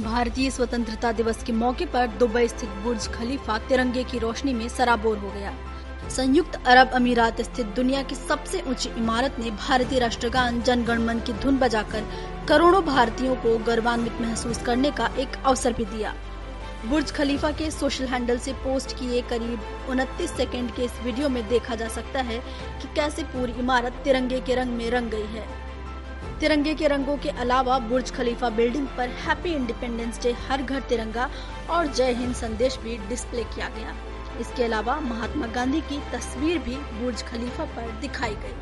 भारतीय स्वतंत्रता दिवस के मौके पर दुबई स्थित बुर्ज खलीफा तिरंगे की रोशनी में सराबोर हो गया। संयुक्त अरब अमीरात स्थित दुनिया की सबसे ऊँची इमारत ने भारतीय राष्ट्रगान जन गण की धुन बजाकर करोड़ों भारतीयों को गर्वान्वित महसूस करने का एक अवसर भी दिया। बुर्ज खलीफा के सोशल हैंडल से पोस्ट किए करीब उनतीस सेकेंड के इस वीडियो में देखा जा सकता है कि कैसे पूरी इमारत तिरंगे के रंग में रंग गई है। तिरंगे के रंगों के अलावा बुर्ज खलीफा बिल्डिंग पर happy independence day Har Ghar Tiranga और जय हिंद संदेश भी डिस्प्ले किया गया। इसके अलावा महात्मा गांधी की तस्वीर भी बुर्ज खलीफा पर दिखाई गई।